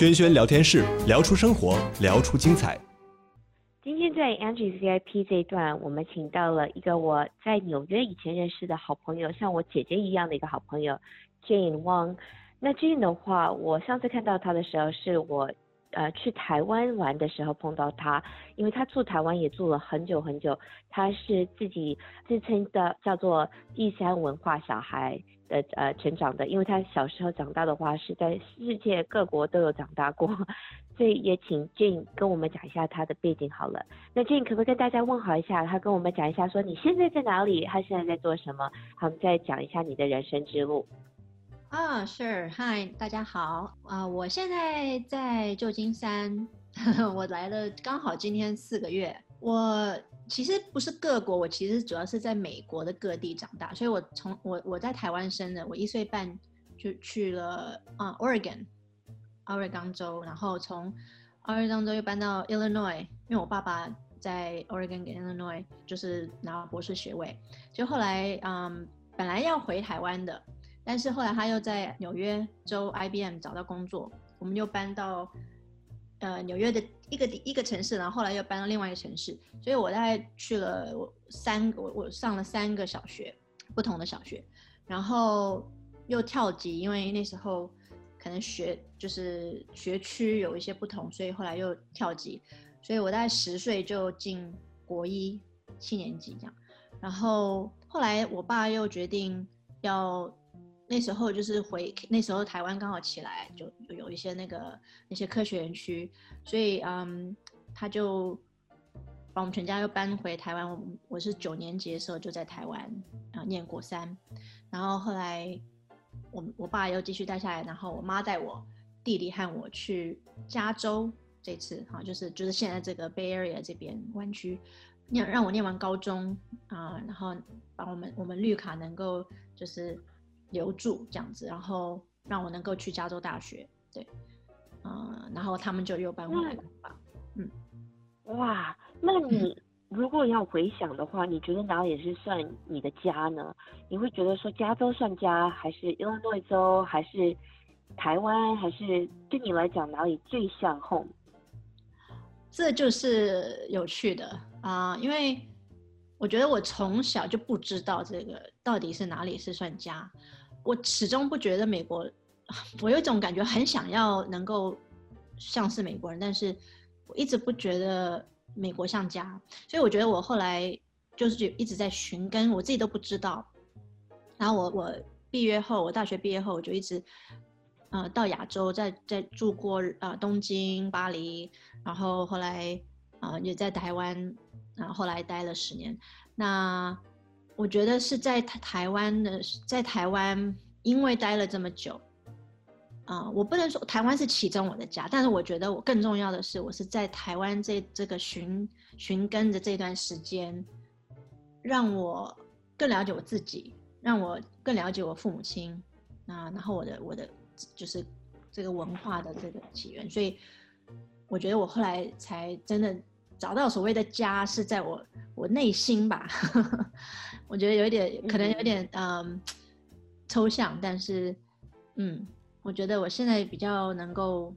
萱萱聊天室，聊出生活，聊出精彩。今天在 Angie VIP 这一段，我们请到了一个我在纽约以前认识的好朋友，像我姐姐一样的一个好朋友 Jane Wang。那 Jane 的话，我上次看到她的时候，是我呃去台湾玩的时候碰到他，因为他住台湾也住了很久很久，他是自己自称的叫做第三文化小孩的呃成长的，因为他小时候长大的话是在世界各国都有长大过。所以也请 Jane 跟我们讲一下他的背景好了。那 Jane 可不可以跟大家问好一下？他跟我们讲一下，说你现在在哪里？他现在在做什么？好，我们再讲一下你的人生之路。啊，是，嗨，大家好啊，我现在在旧金山，我来了刚好今天四个月。我其实不是各国，我其实主要是在美国的各地长大，所以我从我我在台湾生的，我一岁半就去了啊，Oregon。奥瑞冈州，然后从奥瑞冈州又搬到 Illinois，因为我爸爸在 Oregon 跟 Illinois 就是拿博士学位。就后来，嗯，本来要回台湾的，但是后来他又在纽约州 IBM 找到工作，我们又搬到呃纽约的一个一个城市，然后后来又搬到另外一个城市，所以我大概去了我三，我我上了三个小学，不同的小学，然后又跳级，因为那时候。可能学就是学区有一些不同，所以后来又跳级，所以我大概十岁就进国一七年级这样，然后后来我爸又决定要，那时候就是回那时候台湾刚好起来，就有一些那个那些科学园区，所以嗯，他就把我们全家又搬回台湾。我我是九年级的时候就在台湾啊念国三，然后后来。我我爸又继续带下来，然后我妈带我弟弟和我去加州。这次哈，就是就是现在这个 Bay Area 这边湾区，念让我念完高中啊、然后把我们我们绿卡能够就是留住这样子，然后让我能够去加州大学。对，嗯、呃，然后他们就又搬回来了吧。嗯，哇，那你。如果要回想的话，你觉得哪里是算你的家呢？你会觉得说加州算家，还是伊利诺州，还是台湾，还是对你来讲哪里最像 home？这就是有趣的啊，呃，因为我觉得我从小就不知道这个到底是哪里是算家，我始终不觉得美国，我有一种感觉很想要能够像是美国人，但是我一直不觉得。美国像家，所以我觉得我后来就是一直在寻根，我自己都不知道。然后我我毕业后，我大学毕业后，我就一直呃到亚洲，在在住过呃东京、巴黎，然后后来啊、呃、也在台湾，然后来待了十年。那我觉得是在台湾的，在台湾因为待了这么久。啊、我不能说台湾是其中我的家，但是我觉得我更重要的是，我是在台湾这这个寻寻根的这段时间，让我更了解我自己，让我更了解我父母亲，啊，然后我的我的就是这个文化的这个起源，所以我觉得我后来才真的找到所谓的家是在我我内心吧，我觉得有一点可能有点嗯、呃、抽象，但是嗯。我觉得我现在比较能够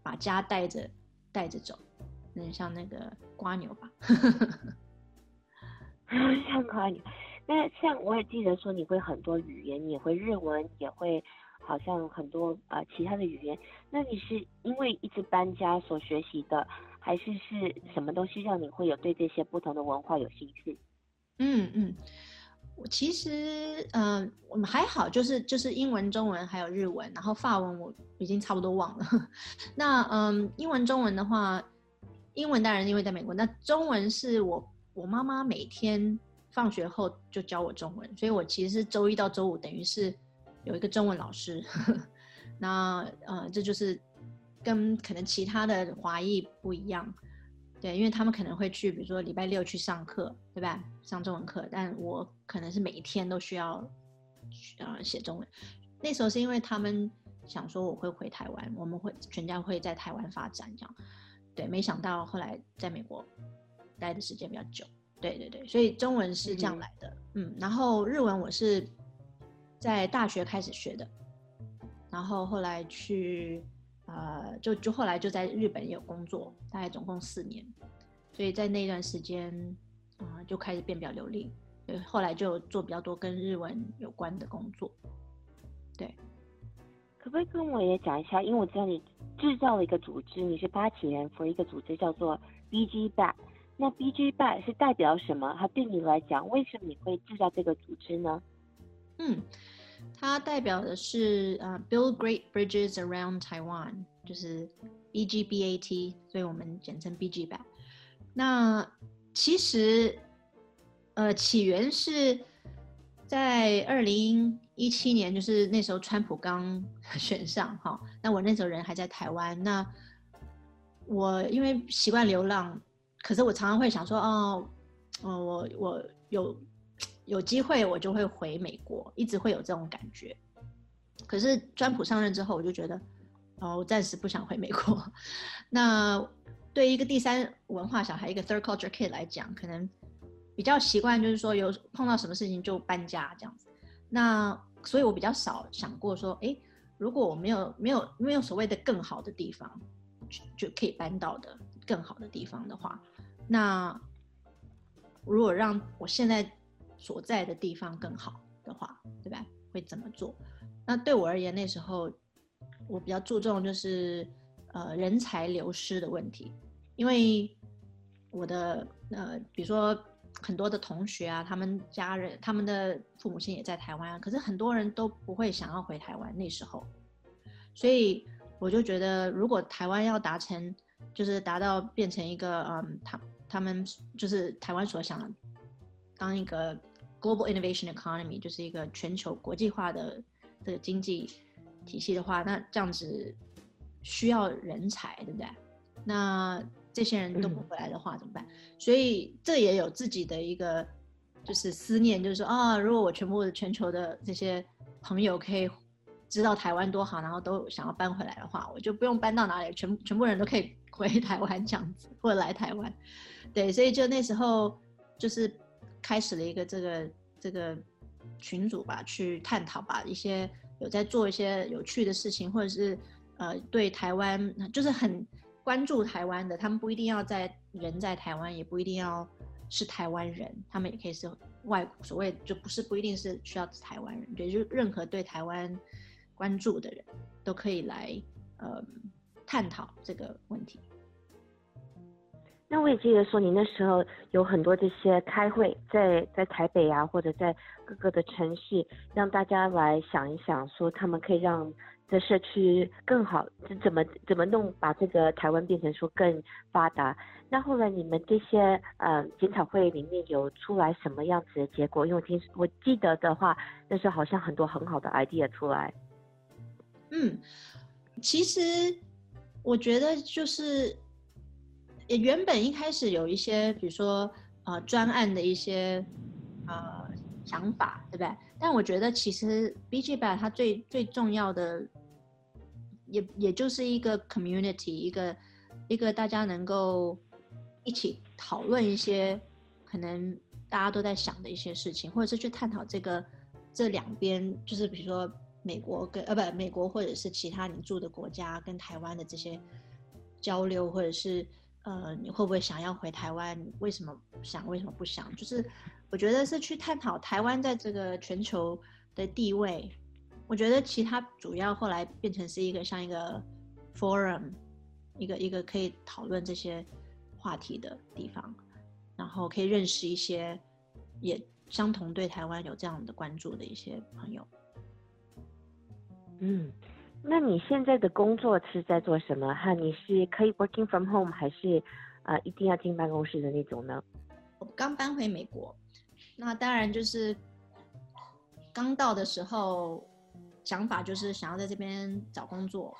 把家带着带着走，有点像那个瓜牛吧，像瓜牛。那像我也记得说你会很多语言，你也会日文，也会好像很多呃其他的语言。那你是因为一直搬家所学习的，还是是什么东西让你会有对这些不同的文化有兴趣？嗯嗯。我其实，嗯、呃，我们还好，就是就是英文、中文还有日文，然后法文我已经差不多忘了。那嗯、英文、中文的话，英文当然因为在美国，那中文是我我妈妈每天放学后就教我中文，所以我其实是周一到周五等于是有一个中文老师。那呃，这就是跟可能其他的华裔不一样。对，因为他们可能会去，比如说礼拜六去上课，对吧？上中文课，但我可能是每一天都需要，呃，写中文。那时候是因为他们想说我会回台湾，我们会全家会在台湾发展这样。对，没想到后来在美国待的时间比较久。对对对，所以中文是这样来的。嗯，嗯，然后日文我是在大学开始学的。然后后来去呃，就就后来就在日本也有工作，大概总共四年，所以在那段时间啊、呃、就开始变比较流利，对，后来就做比较多跟日文有关的工作，对。可不可以跟我也讲一下？因为我知道你制造了一个组织，你是发起人，for 一个组织叫做 BG Back。那 BG Back 是代表什么？它对你来讲，为什么你会制造这个组织呢？嗯，它代表的是呃、，Build Great Bridges Around Taiwan，就是 BGBAT，所以我们简称 BG Back。那其实呃，起源是在二零。一七年就是那时候，川普刚 选上哈，那我那时候人还在台湾。那我因为习惯流浪，可是我常常会想说，哦，哦，我我有有机会，我就会回美国，一直会有这种感觉。可是川普上任之后，我就觉得，哦，我暂时不想回美国。那对一个第三文化小孩，一个 third culture kid 来讲，可能比较习惯就是说，有碰到什么事情就搬家这样子。那所以我比较少想过说，哎，如果我没有没有没有所谓的更好的地方，就可以搬到的更好的地方的话，那如果让我现在所在的地方更好的话，对吧？会怎么做？那对我而言，那时候我比较注重就是呃人才流失的问题，因为我的呃比如说。很多的同学啊，他们家人、他们的父母亲也在台湾啊，可是很多人都不会想要回台湾那时候，所以我就觉得，如果台湾要达成，就是达到变成一个，嗯，他他们就是台湾所想当一个 global innovation economy，就是一个全球国际化的这个经济体系的话，那这样子需要人才，对不对？那这些人都不回来的话怎么办？嗯、所以这也有自己的一个就是思念，就是说啊，如果我全部的全球的这些朋友可以知道台湾多好，然后都想要搬回来的话，我就不用搬到哪里，全全部人都可以回 台湾这样子，或者来台湾。对，所以就那时候就是开始了一个这个这个群组吧，去探讨吧，一些有在做一些有趣的事情，或者是呃对台湾就是很。关注台湾的，他们不一定要在人在台湾，也不一定要是台湾人，他们也可以是外所谓就不是不一定是需要台湾人，对，就任何对台湾关注的人都可以来呃探讨这个问题。那我也记得说，你那时候有很多这些开会在在台北啊，或者在各个的城市，让大家来想一想，说他们可以让。的社区更好，怎么怎么弄把这个台湾变成说更发达？那后来你们这些呃检讨会里面有出来什么样子的结果？因为我听我记得的话，那时候好像很多很好的 idea 出来。嗯，其实我觉得就是也原本一开始有一些，比如说呃专案的一些呃想法，对不对？但我觉得其实 B G b a 它最最重要的。也也就是一个 community，一个一个大家能够一起讨论一些可能大家都在想的一些事情，或者是去探讨这个这两边，就是比如说美国跟呃不美国或者是其他你住的国家跟台湾的这些交流，或者是呃你会不会想要回台湾？为什么想？为什么不想？就是我觉得是去探讨台湾在这个全球的地位。我觉得其他主要后来变成是一个像一个 forum，一个一个可以讨论这些话题的地方，然后可以认识一些也相同对台湾有这样的关注的一些朋友。嗯，那你现在的工作是在做什么？哈，你是可以 working from home 还是啊、一定要进办公室的那种呢？我刚搬回美国，那当然就是刚到的时候。想法就是想要在这边找工作，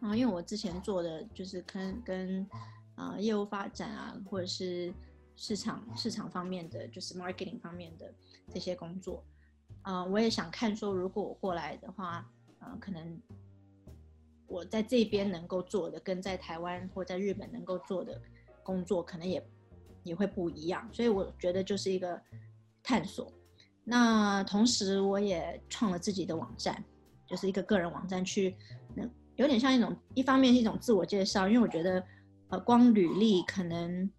啊，因为我之前做的就是跟跟啊、业务发展啊，或者是市场市场方面的，就是 marketing 方面的这些工作，啊、我也想看说，如果我过来的话，呃，可能我在这边能够做的，跟在台湾或在日本能够做的工作，可能也也会不一样，所以我觉得就是一个探索。那同时，我也创了自己的网站，就是一个个人网站去，那有点像一种，一方面是一种自我介绍，因为我觉得，呃，光履历可能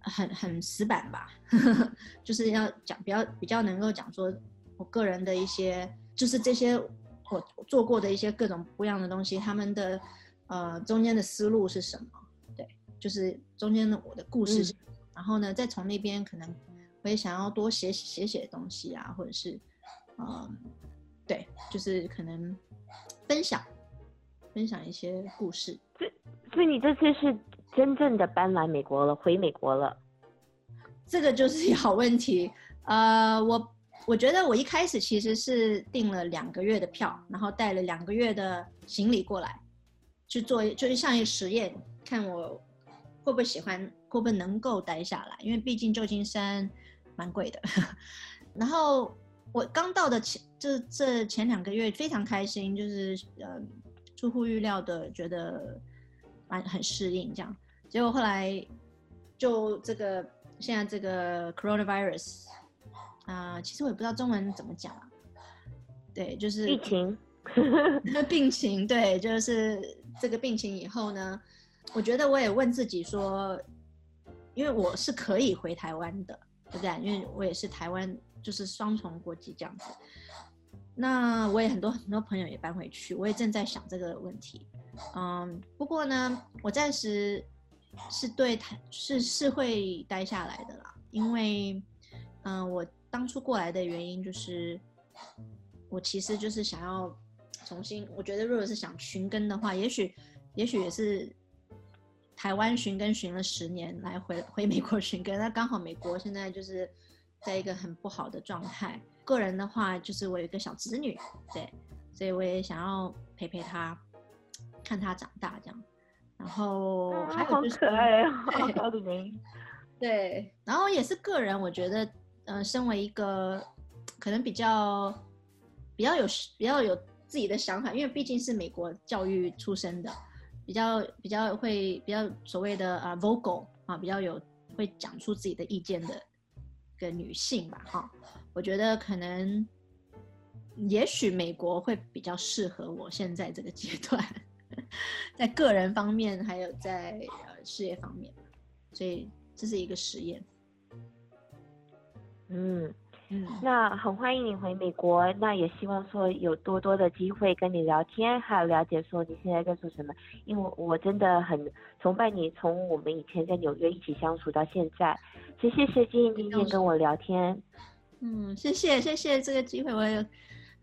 很很死板吧，就是要讲比较比较能够讲说我个人的一些，就是这些我做过的一些各种不一样的东西，他们的呃中间的思路是什么？对，就是中间的我的故事然后呢，再从那边可能我也想要多写写写东西啊，或者是。嗯，对，就是可能分享分享一些故事。所以，所以你这次是真正的搬来美国了，回美国了？这个就是好问题。呃，我我觉得我一开始其实是订了两个月的票，然后带了两个月的行李过来去做，就是像一个实验，看我会不会喜欢，会不会能够待下来。因为毕竟旧金山蛮贵的，然后。我刚到的前这这前两个月非常开心，就是呃出乎预料的觉得蛮很适应这样，结果后来就这个现在这个 coronavirus 啊、呃，其实我也不知道中文怎么讲啊，对，就是疫情，病情，对，就是这个病情以后呢，我觉得我也问自己说，因为我是可以回台湾的，对不对？因为我也是台湾。就是双重国籍这样子，那我也很多很多朋友也搬回去，我也正在想这个问题。嗯，不过呢，我暂时是对台是是会待下来的啦，因为嗯，我当初过来的原因就是，我其实就是想要重新，我觉得如果是想寻根的话，也许也许也是台湾寻根寻了十年，来回回美国寻根，那刚好美国现在就是。在一个很不好的状态。个人的话，就是我有一个小侄女，对，所以我也想要陪陪她，看她长大这样。然后还有就是，好可爱啊，好可爱的名。对，然后也是个人，我觉得，呃，身为一个可能比较比较有比较有自己的想法，因为毕竟是美国教育出身的，比较比较会比较所谓的啊 vocal 啊，比较有会讲出自己的意见的。个女性吧，哈，我觉得可能，也许美国会比较适合我现在这个阶段，在个人方面还有在呃事业方面，所以这是一个实验。嗯。嗯，那很欢迎你回美国，那也希望说有多多的机会跟你聊天，还有了解说你现在在做什么，因为我真的很崇拜你，从我们以前在纽约一起相处到现在。谢谢谢金今天跟我聊天，嗯，谢谢谢谢这个机会，我也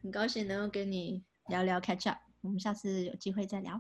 很高兴能够跟你聊聊 catch up，我们下次有机会再聊。